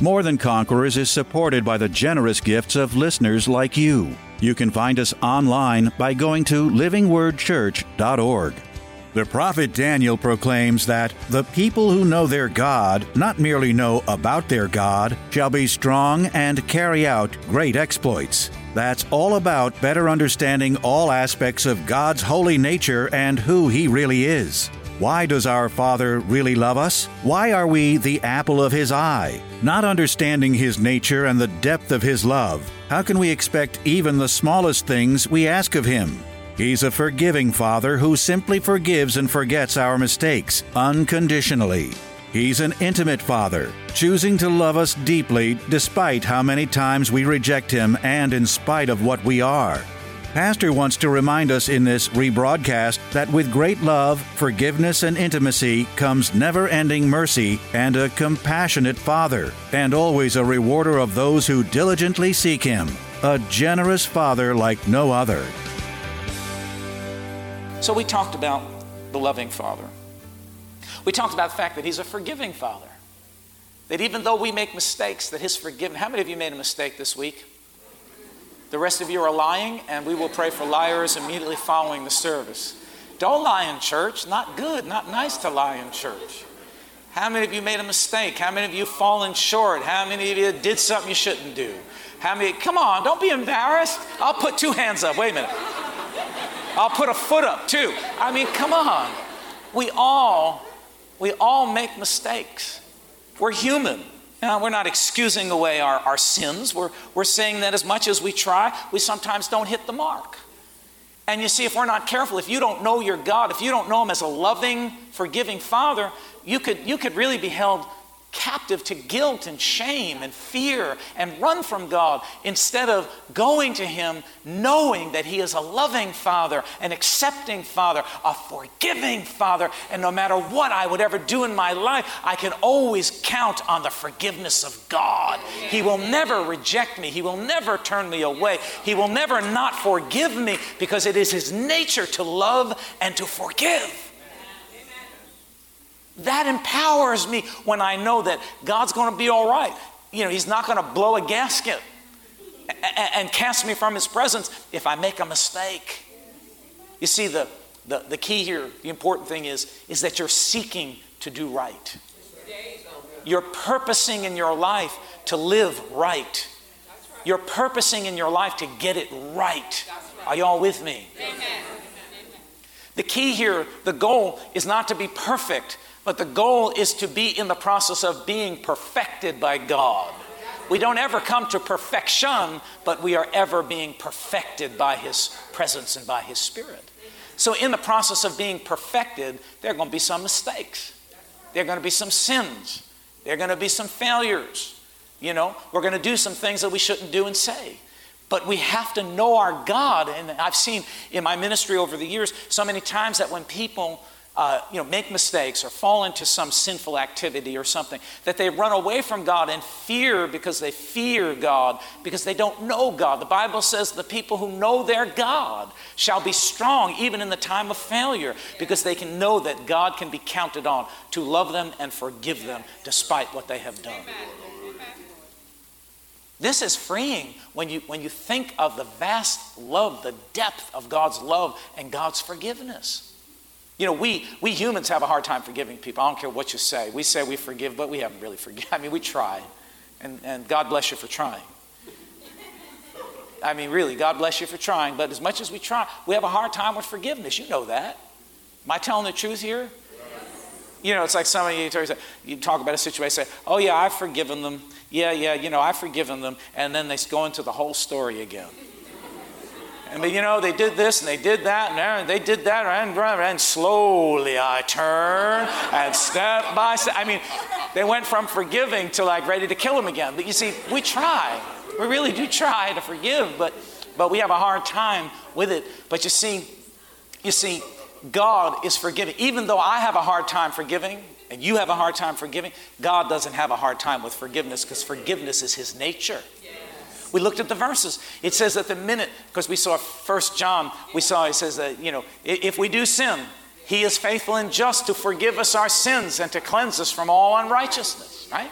More Than Conquerors is supported by the generous gifts of listeners like you. You can find us online by going to livingwordchurch.org. The prophet Daniel proclaims that the people who know their God not merely know about their God, shall be strong and carry out great exploits. That's all about better understanding all aspects of God's holy nature and who He really is. Why does our Father really love us? Why are we the apple of His eye? Not understanding His nature and the depth of His love, how can we expect even the smallest things we ask of Him? He's a forgiving Father who simply forgives and forgets our mistakes unconditionally. He's an intimate Father, choosing to love us deeply despite how many times we reject Him and in spite of what we are. Pastor wants to remind us in this rebroadcast that with great love, forgiveness, and intimacy comes never ending mercy and a compassionate Father, and always a rewarder of those who diligently seek Him, a generous Father like no other. So, we talked about the loving Father. We talked about the fact that He's a forgiving Father. That even though we make mistakes, that His forgiveness. How many of you made a mistake this week? The rest of you are lying, and we will pray for liars immediately following the service. Don't lie in church. Not good, not nice to lie in church. How many of you made a mistake? How many of you fallen short? How many of you did something you shouldn't do? How many? Come on, don't be embarrassed. I'll put two hands up. Wait a minute. I'll put a foot up too. I mean, come on. We all, we all make mistakes. We're human. Now, we're not excusing away our, our sins. We're, we're saying that as much as we try, we sometimes don't hit the mark. And you see, if we're not careful, if you don't know your God, if you don't know Him as a loving, forgiving Father, you could, you could really be held captive to guilt and shame and fear and run from God instead of going to Him knowing that He is a loving Father, an accepting Father, a forgiving Father. And no matter what I would ever do in my life, I can always count on the forgiveness of God. He will never reject me, He will never turn me away, He will never not forgive me because it is His nature to love and to forgive. That empowers me when I know that God's going to be all right. You know, He's not going to blow a gasket and cast me from His presence if I make a mistake. You see, the, the, the key here, the important thing is, is that you're seeking to do right. You're purposing in your life to live right. You're purposing in your life to get it right. Are y'all with me? The key here, the goal is not to be perfect, but the goal is to be in the process of being perfected by God. We don't ever come to perfection, but we are ever being perfected by His presence and by His Spirit. So, in the process of being perfected, there are going to be some mistakes. There are going to be some sins. There are going to be some failures. You know, we're going to do some things that we shouldn't do and say. But we have to know our God. And I've seen in my ministry over the years so many times that when people uh, you know, make mistakes or fall into some sinful activity or something, that they run away from God and fear because they fear God, because they don't know God. The Bible says the people who know their God shall be strong even in the time of failure, because they can know that God can be counted on to love them and forgive them despite what they have done. This is freeing when you, when you think of the vast love, the depth of God's love and God's forgiveness. You know, we, we humans have a hard time forgiving people. I don't care what you say. We say we forgive, but we haven't really forgiven. I mean, we try. And, and God bless you for trying. I mean, really, God bless you for trying. But as much as we try, we have a hard time with forgiveness. You know that. Am I telling the truth here? You know, it's like some of you, you talk about a situation, say, oh, yeah, I've forgiven them. Yeah, yeah, you know, I've forgiven them. And then they go into the whole story again. And but you know, they did this and they did that and they did that and, and slowly I turn and step by step. I mean, they went from forgiving to like ready to kill him again. But you see, we try. We really do try to forgive, but but we have a hard time with it. But you see, you see, God is forgiving. Even though I have a hard time forgiving, and you have a hard time forgiving, God doesn't have a hard time with forgiveness because forgiveness is His nature. We looked at the verses. It says that the minute, because we saw First John, we saw it says that, you know, if we do sin, He is faithful and just to forgive us our sins and to cleanse us from all unrighteousness, right?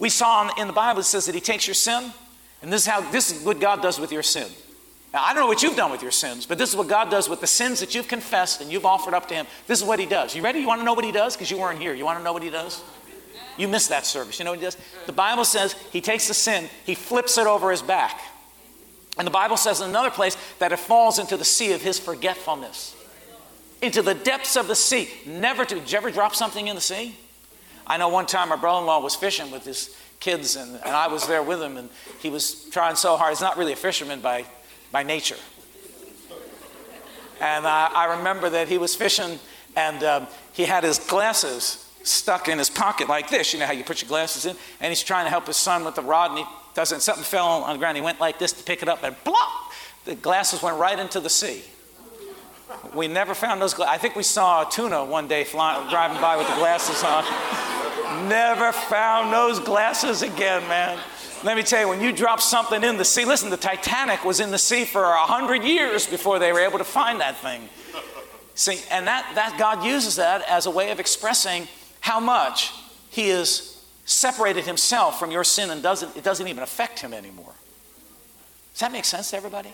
We saw in the Bible, it says that He takes your sin, and this is how, this is what God does with your sin. Now, I don't know what you've done with your sins, but this is what God does with the sins that you've confessed and you've offered up to Him. This is what He does. You ready? You want to know what He does? Because you weren't here. You want to know what He does? You missed that service. You know what He does? The Bible says He takes the sin, He flips it over His back. And the Bible says in another place that it falls into the sea of His forgetfulness, into the depths of the sea. Never to. Did you ever drop something in the sea? I know one time my brother in law was fishing with his kids, and, and I was there with him, and he was trying so hard. He's not really a fisherman by by nature. And uh, I remember that he was fishing and um, he had his glasses stuck in his pocket like this. You know how you put your glasses in? And he's trying to help his son with the rod and he doesn't, something fell on the ground. He went like this to pick it up and plop! The glasses went right into the sea. We never found those glasses. I think we saw a tuna one day flying, driving by with the glasses on. never found those glasses again, man. Let me tell you, when you drop something in the sea, listen, the Titanic was in the sea for a hundred years before they were able to find that thing. See, and that, that God uses that as a way of expressing how much He has separated Himself from your sin and doesn't, it doesn't even affect Him anymore. Does that make sense to everybody?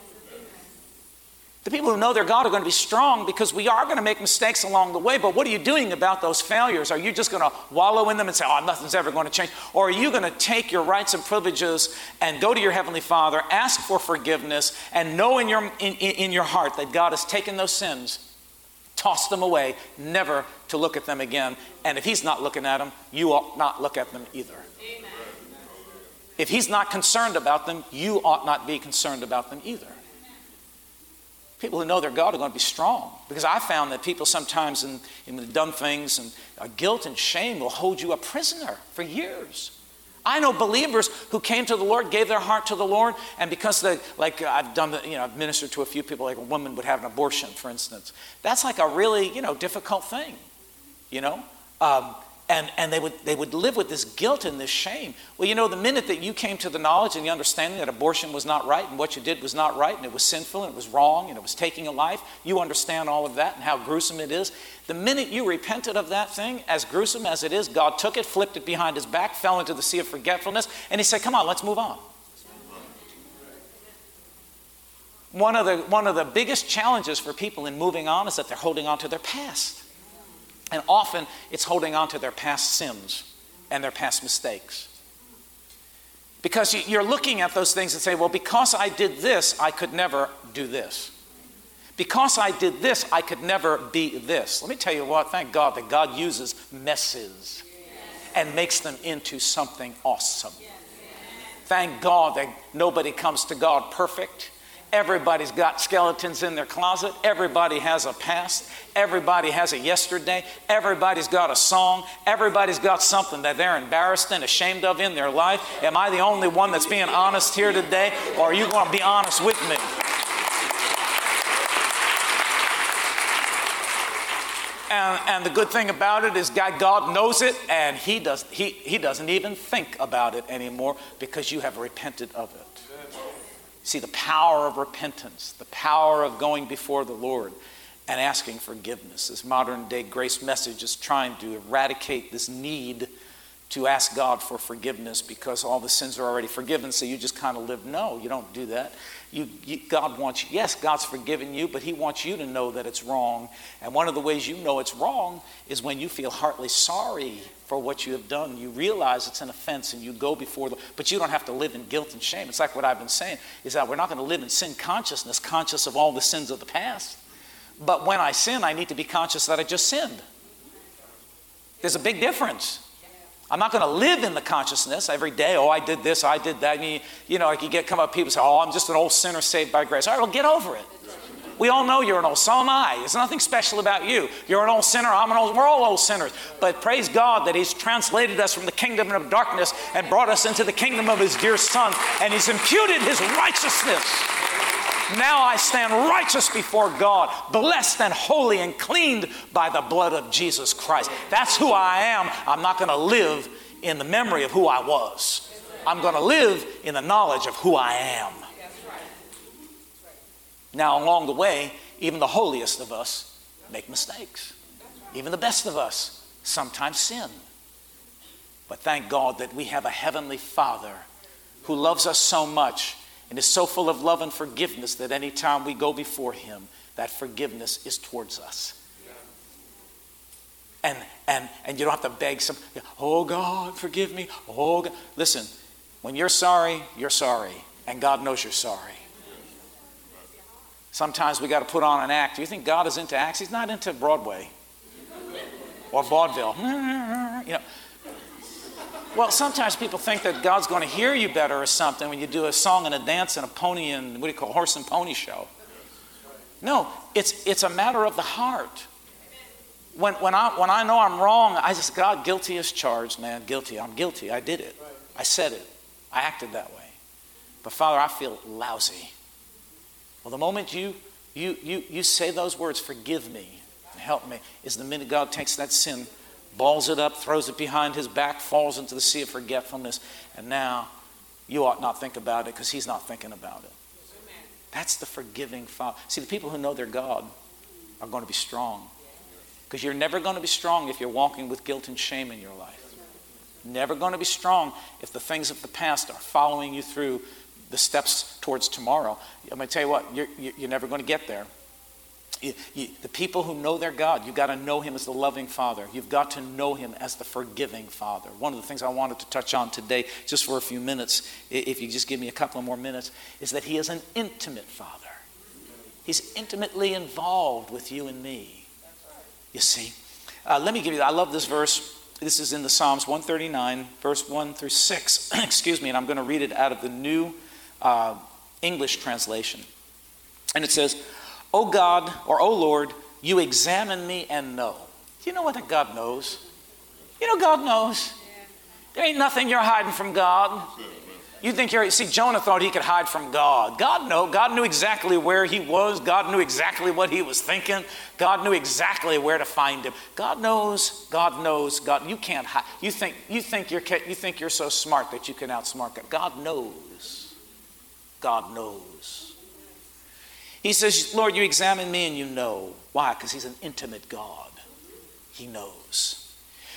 The people who know their God are going to be strong because we are going to make mistakes along the way. But what are you doing about those failures? Are you just going to wallow in them and say, oh, nothing's ever going to change? Or are you going to take your rights and privileges and go to your Heavenly Father, ask for forgiveness, and know in your, in, in your heart that God has taken those sins, tossed them away, never to look at them again? And if He's not looking at them, you ought not look at them either. Amen. If He's not concerned about them, you ought not be concerned about them either. People who know their God are going to be strong. Because I found that people sometimes in, in the dumb things and uh, guilt and shame will hold you a prisoner for years. I know believers who came to the Lord, gave their heart to the Lord, and because they, like uh, I've done, you know, I've ministered to a few people, like a woman would have an abortion, for instance. That's like a really, you know, difficult thing, you know. Um, and, and they, would, they would live with this guilt and this shame. Well, you know, the minute that you came to the knowledge and the understanding that abortion was not right and what you did was not right and it was sinful and it was wrong and it was taking a life, you understand all of that and how gruesome it is. The minute you repented of that thing, as gruesome as it is, God took it, flipped it behind his back, fell into the sea of forgetfulness, and he said, Come on, let's move on. One of, the, one of the biggest challenges for people in moving on is that they're holding on to their past. And often it's holding on to their past sins and their past mistakes. Because you're looking at those things and say, well, because I did this, I could never do this. Because I did this, I could never be this. Let me tell you what, thank God that God uses messes and makes them into something awesome. Thank God that nobody comes to God perfect. Everybody's got skeletons in their closet. Everybody has a past. Everybody has a yesterday. Everybody's got a song. Everybody's got something that they're embarrassed and ashamed of in their life. Am I the only one that's being honest here today? Or are you going to be honest with me? And, and, the good thing about it is God, God knows it and he, does, he, he doesn't even think about it anymore because you have repented of it. See, the power of repentance, the power of going before the Lord and asking forgiveness. This modern day grace message is trying to eradicate this need to ask God for forgiveness because all the sins are already forgiven, so you just kind of live. No, you don't do that. You, you, God wants yes, God's forgiven you, but He wants you to know that it's wrong. And one of the ways you know it's wrong is when you feel heartily sorry for what you have done. You realize it's an offense and you go before the, but you don't have to live in guilt and shame. It's like what I've been saying is that we're not going to live in sin consciousness, conscious of all the sins of the past. But when I sin, I need to be conscious that I just sinned. There's a big difference. I'm not going to live in the consciousness every day. Oh, I did this, I did that. You, you know, like you get come up, people say, "Oh, I'm just an old sinner saved by grace." All right, well, get over it. We all know you're an old, so am I. There's nothing special about you. You're an old sinner, I'm an old, sinner, we're all old sinners. But praise God that He's translated us from the kingdom of darkness and brought us into the kingdom of His dear Son, and He's imputed His righteousness. Now I stand righteous before God, blessed and holy and cleaned by the blood of Jesus Christ. That's who I am. I'm not going to live in the memory of who I was. I'm going to live in the knowledge of who I am. Now, along the way, even the holiest of us make mistakes. Even the best of us sometimes sin. But thank God that we have a heavenly Father who loves us so much and is so full of love and forgiveness that anytime we go before Him, that forgiveness is towards us. And, and, and you don't have to beg some, oh God, forgive me. Oh God. Listen, when you're sorry, you're sorry. And God knows you're sorry. Sometimes we got to put on an act. Do you think God is into acts? He's not into Broadway or vaudeville. You know. Well, sometimes people think that God's going to hear you better or something when you do a song and a dance and a pony and what do you call horse and pony show. No, it's it's a matter of the heart. When, when, I, when I know I'm wrong, I just, God, guilty as charged, man, guilty. I'm guilty. I did it. I said it. I acted that way. But Father, I feel lousy. Well, the moment you, you, you, you say those words, forgive me, help me, is the minute God takes that sin, balls it up, throws it behind his back, falls into the sea of forgetfulness, and now you ought not think about it because he's not thinking about it. That's the forgiving Father. See, the people who know their God are going to be strong. Because you're never going to be strong if you're walking with guilt and shame in your life. Never going to be strong if the things of the past are following you through the steps towards tomorrow. I'm going to tell you what, you're, you're never going to get there. You, you, the people who know their God, you've got to know Him as the loving Father. You've got to know Him as the forgiving Father. One of the things I wanted to touch on today, just for a few minutes, if you just give me a couple of more minutes, is that He is an intimate Father. He's intimately involved with you and me. You see? Uh, let me give you, I love this verse. This is in the Psalms 139, verse 1 through 6. Excuse me, and I'm going to read it out of the New uh, English translation. And it says, O God, or O Lord, you examine me and know. Do you know what that God knows? You know God knows. There ain't nothing you're hiding from God. You think you're, see, Jonah thought he could hide from God. God knew. God knew exactly where he was. God knew exactly what he was thinking. God knew exactly where to find him. God knows. God knows. God, you can't hide. You think, you think, you're, you think you're so smart that you can outsmart God. God knows. God knows. He says, Lord, you examine me and you know. Why? Because He's an intimate God. He knows.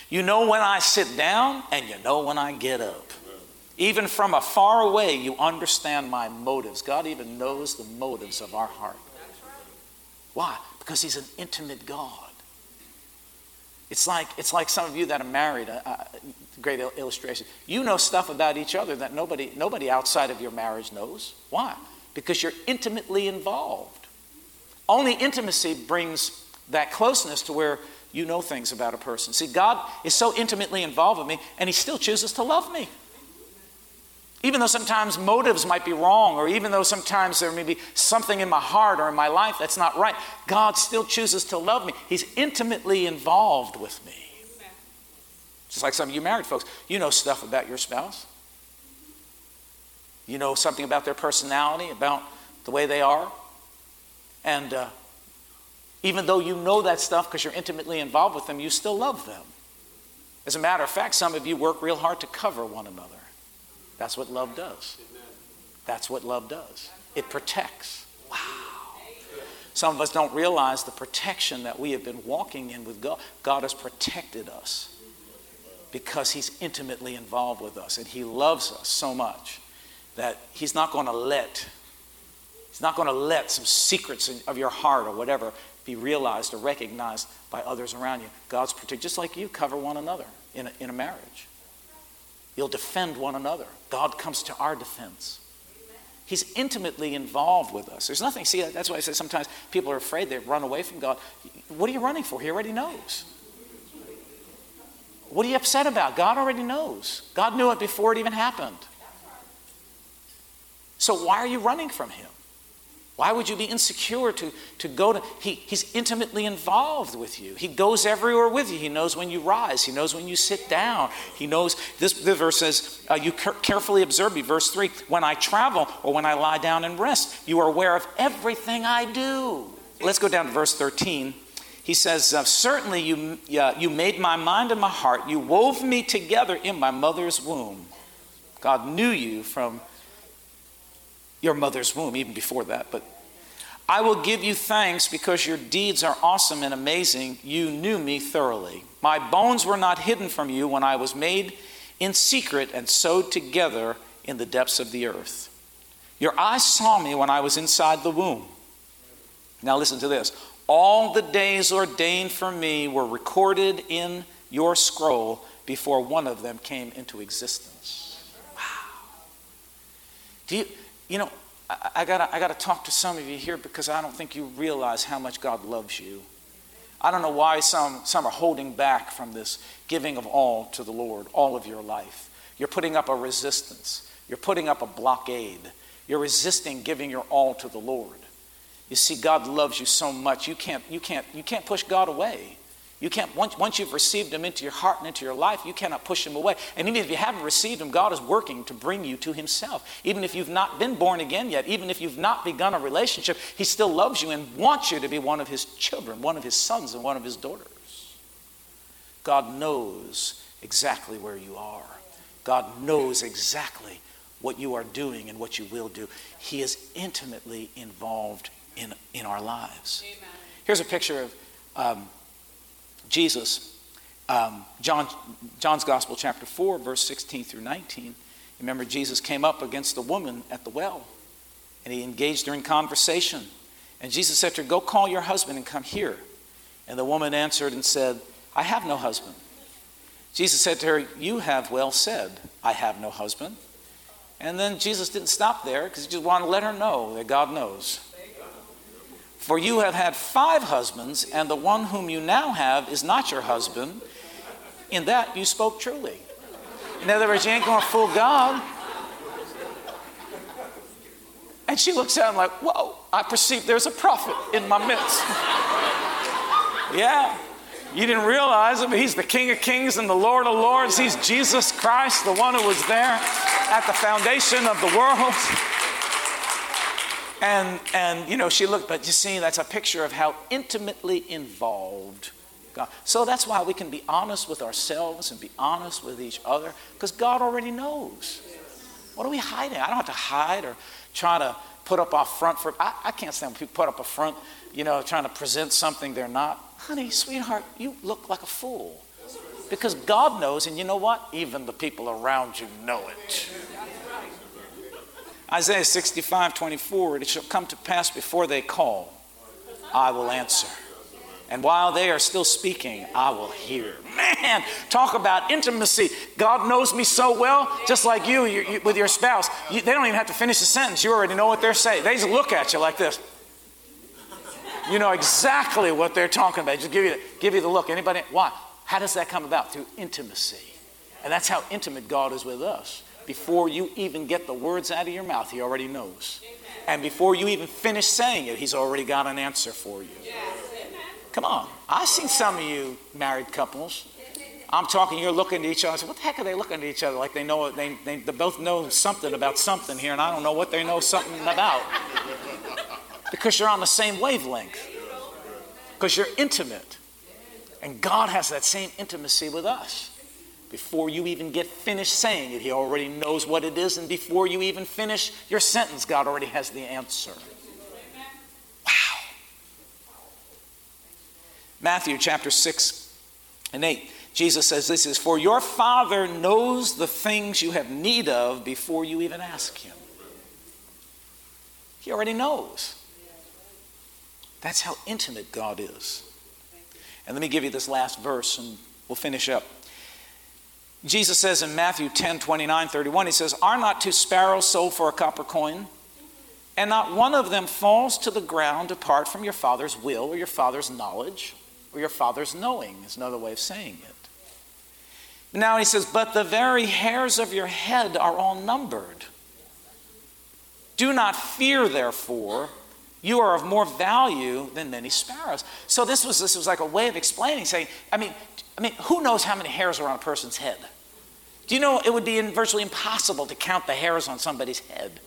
You know when I sit down and you know when I get up. Even from afar away, you understand my motives. God even knows the motives of our heart. Why? Because He's an intimate God. It's like, it's like some of you that are married, a, a great illustration. You know stuff about each other that nobody, nobody outside of your marriage knows. Why? Because you're intimately involved. Only intimacy brings that closeness to where you know things about a person. See, God is so intimately involved with me, and He still chooses to love me. Even though sometimes motives might be wrong, or even though sometimes there may be something in my heart or in my life that's not right, God still chooses to love me. He's intimately involved with me. Just like some of you married folks, you know stuff about your spouse. You know something about their personality, about the way they are. And uh, even though you know that stuff because you're intimately involved with them, you still love them. As a matter of fact, some of you work real hard to cover one another. That's what love does. That's what love does. It protects. Wow. Some of us don't realize the protection that we have been walking in with God. God has protected us because He's intimately involved with us and He loves us so much that He's not going to let He's not going to let some secrets of your heart or whatever be realized or recognized by others around you. God's protect, just like you cover one another in a, in a marriage. You'll defend one another. God comes to our defense. He's intimately involved with us. There's nothing, see, that's why I say sometimes people are afraid they run away from God. What are you running for? He already knows. What are you upset about? God already knows. God knew it before it even happened. So why are you running from Him? Why would you be insecure to, to go to? He, he's intimately involved with you. He goes everywhere with you. He knows when you rise. He knows when you sit down. He knows, this, this verse says, uh, You carefully observe me. Verse 3 When I travel or when I lie down and rest, you are aware of everything I do. Let's go down to verse 13. He says, uh, Certainly you, uh, you made my mind and my heart. You wove me together in my mother's womb. God knew you from your mother's womb, even before that. But I will give you thanks because your deeds are awesome and amazing. You knew me thoroughly. My bones were not hidden from you when I was made in secret and sewed together in the depths of the earth. Your eyes saw me when I was inside the womb. Now, listen to this. All the days ordained for me were recorded in your scroll before one of them came into existence. Wow. Do you, you know, I, I, gotta, I gotta talk to some of you here because I don't think you realize how much God loves you. I don't know why some, some are holding back from this giving of all to the Lord, all of your life. You're putting up a resistance, you're putting up a blockade, you're resisting giving your all to the Lord. You see, God loves you so much, you can't, you can't, you can't push God away. You can't, once, once you've received Him into your heart and into your life, you cannot push Him away. And even if you haven't received Him, God is working to bring you to Himself. Even if you've not been born again yet, even if you've not begun a relationship, He still loves you and wants you to be one of His children, one of His sons, and one of His daughters. God knows exactly where you are, God knows exactly what you are doing and what you will do. He is intimately involved in, in our lives. Amen. Here's a picture of. Um, Jesus, um, John, John's Gospel, chapter 4, verse 16 through 19. Remember, Jesus came up against the woman at the well and he engaged her in conversation. And Jesus said to her, Go call your husband and come here. And the woman answered and said, I have no husband. Jesus said to her, You have well said, I have no husband. And then Jesus didn't stop there because he just wanted to let her know that God knows. For you have had five husbands, and the one whom you now have is not your husband. In that you spoke truly. In other words, you ain't going to fool God. And she looks at him like, Whoa, I perceive there's a prophet in my midst. yeah, you didn't realize it, but he's the King of Kings and the Lord of Lords. He's Jesus Christ, the one who was there at the foundation of the world. And, and, you know, she looked, but you see, that's a picture of how intimately involved God. So that's why we can be honest with ourselves and be honest with each other, because God already knows. What are we hiding? I don't have to hide or try to put up a front for, I, I can't stand when people put up a front, you know, trying to present something they're not. Honey, sweetheart, you look like a fool. Because God knows, and you know what? Even the people around you know it. Isaiah 65, 24, it shall come to pass before they call, I will answer. And while they are still speaking, I will hear. Man, talk about intimacy. God knows me so well, just like you, you, you with your spouse. You, they don't even have to finish the sentence. You already know what they're saying. They just look at you like this. You know exactly what they're talking about. Just give you, give you the look. Anybody? Why? How does that come about? Through intimacy. And that's how intimate God is with us. Before you even get the words out of your mouth, He already knows. And before you even finish saying it, He's already got an answer for you. Come on. I've seen some of you married couples. I'm talking, you're looking at each other. What the heck are they looking at each other like they know, they, they, they both know something about something here, and I don't know what they know something about. Because you're on the same wavelength. Because you're intimate. And God has that same intimacy with us. Before you even get finished saying it, He already knows what it is. And before you even finish your sentence, God already has the answer. Wow. Matthew chapter 6 and 8. Jesus says this is for your Father knows the things you have need of before you even ask Him. He already knows. That's how intimate God is. And let me give you this last verse and we'll finish up. Jesus says in Matthew 10 29, 31, He says, Are not two sparrows sold for a copper coin? And not one of them falls to the ground apart from your Father's will or your Father's knowledge or your Father's knowing, is another way of saying it. Now he says, But the very hairs of your head are all numbered. Do not fear, therefore, You are of more value than many sparrows. So this was this was like a way of explaining, saying, I mean, I mean, who knows how many hairs are on a person's head? Do you know it would be virtually impossible to count the hairs on somebody's head?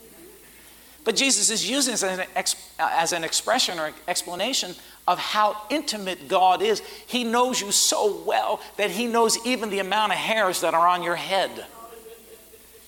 But Jesus is using this as an, ex, uh, as an expression or explanation of how intimate God is. He knows you so well that He knows even the amount of hairs that are on your head.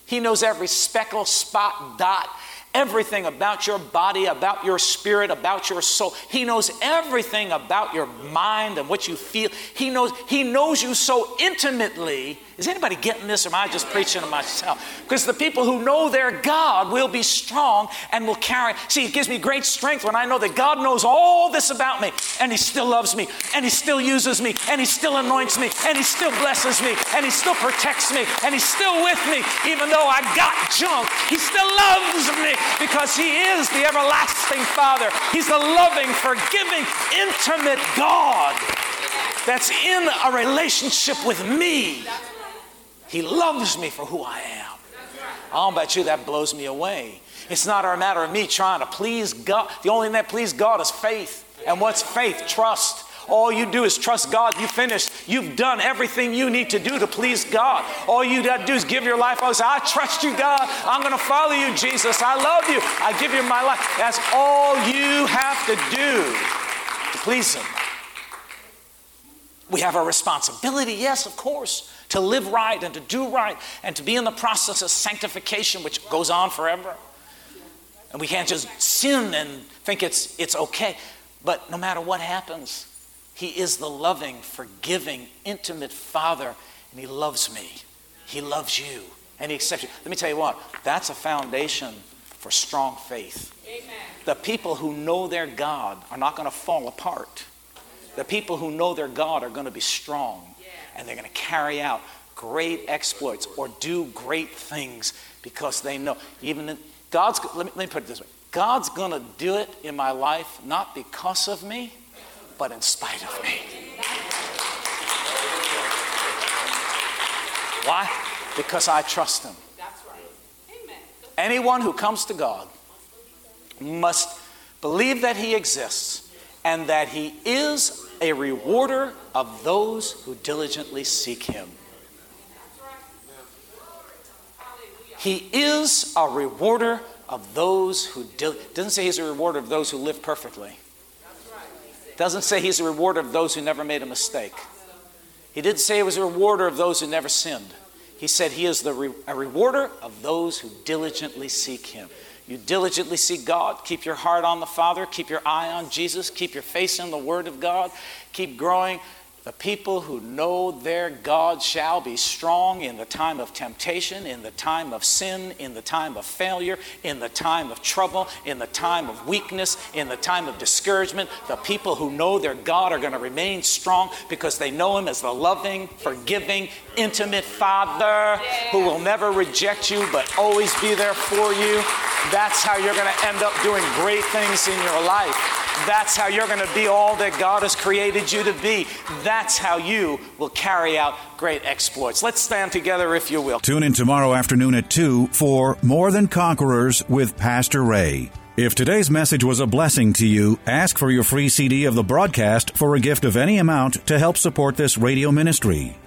He knows every speckle, spot, dot, everything about your body, about your spirit, about your soul. He knows everything about your mind and what you feel. He knows, he knows you so intimately. Is anybody getting this or am I just preaching to myself? Because the people who know their God will be strong and will carry. See, it gives me great strength when I know that God knows all this about me and He still loves me and He still uses me and He still anoints me and He still blesses me and He still protects me and He's still with me. Even though I got junk, He still loves me because He is the everlasting Father. He's the loving, forgiving, intimate God that's in a relationship with me. He loves me for who I am. I'll bet you that blows me away. It's not a matter of me trying to please God. The only thing that pleases God is faith. And what's faith? Trust. All you do is trust God. You finished. You've done everything you need to do to please God. All you got to do is give your life. I say, I trust you, God. I'm going to follow you, Jesus. I love you. I give you my life. That's all you have to do to please Him. We have a responsibility, yes, of course, to live right and to do right and to be in the process of sanctification, which goes on forever. And we can't just sin and think it's, it's okay. But no matter what happens, he is the loving, forgiving, intimate Father, and He loves me. He loves you, and He accepts you. Let me tell you what, that's a foundation for strong faith. Amen. The people who know their God are not going to fall apart. The people who know their God are going to be strong, and they're going to carry out great exploits or do great things because they know. Even in, God's, let me, let me put it this way God's going to do it in my life not because of me but in spite of me. Why? Because I trust Him. Anyone who comes to God must believe that He exists and that He is a rewarder of those who diligently seek Him. He is a rewarder of those who dil- doesn't say he's a rewarder of those who live perfectly. Doesn't say he's a rewarder of those who never made a mistake. He didn't say he was a rewarder of those who never sinned. He said he is the re- a rewarder of those who diligently seek him. You diligently seek God, keep your heart on the Father, keep your eye on Jesus, keep your face in the Word of God, keep growing the people who know their God shall be strong in the time of temptation, in the time of sin, in the time of failure, in the time of trouble, in the time of weakness, in the time of discouragement. The people who know their God are going to remain strong because they know Him as the loving, forgiving, intimate Father who will never reject you but always be there for you. That's how you're going to end up doing great things in your life. That's how you're going to be all that God has created you to be. That's how you will carry out great exploits. Let's stand together, if you will. Tune in tomorrow afternoon at 2 for More Than Conquerors with Pastor Ray. If today's message was a blessing to you, ask for your free CD of the broadcast for a gift of any amount to help support this radio ministry.